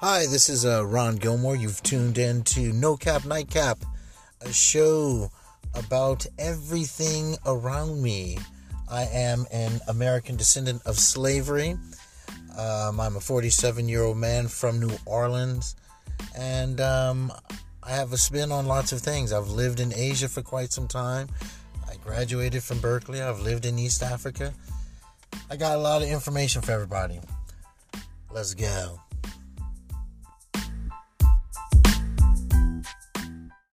Hi, this is uh, Ron Gilmore. You've tuned in to No Cap Nightcap, a show about everything around me. I am an American descendant of slavery. Um, I'm a 47 year old man from New Orleans, and um, I have a spin on lots of things. I've lived in Asia for quite some time. I graduated from Berkeley. I've lived in East Africa. I got a lot of information for everybody. Let's go.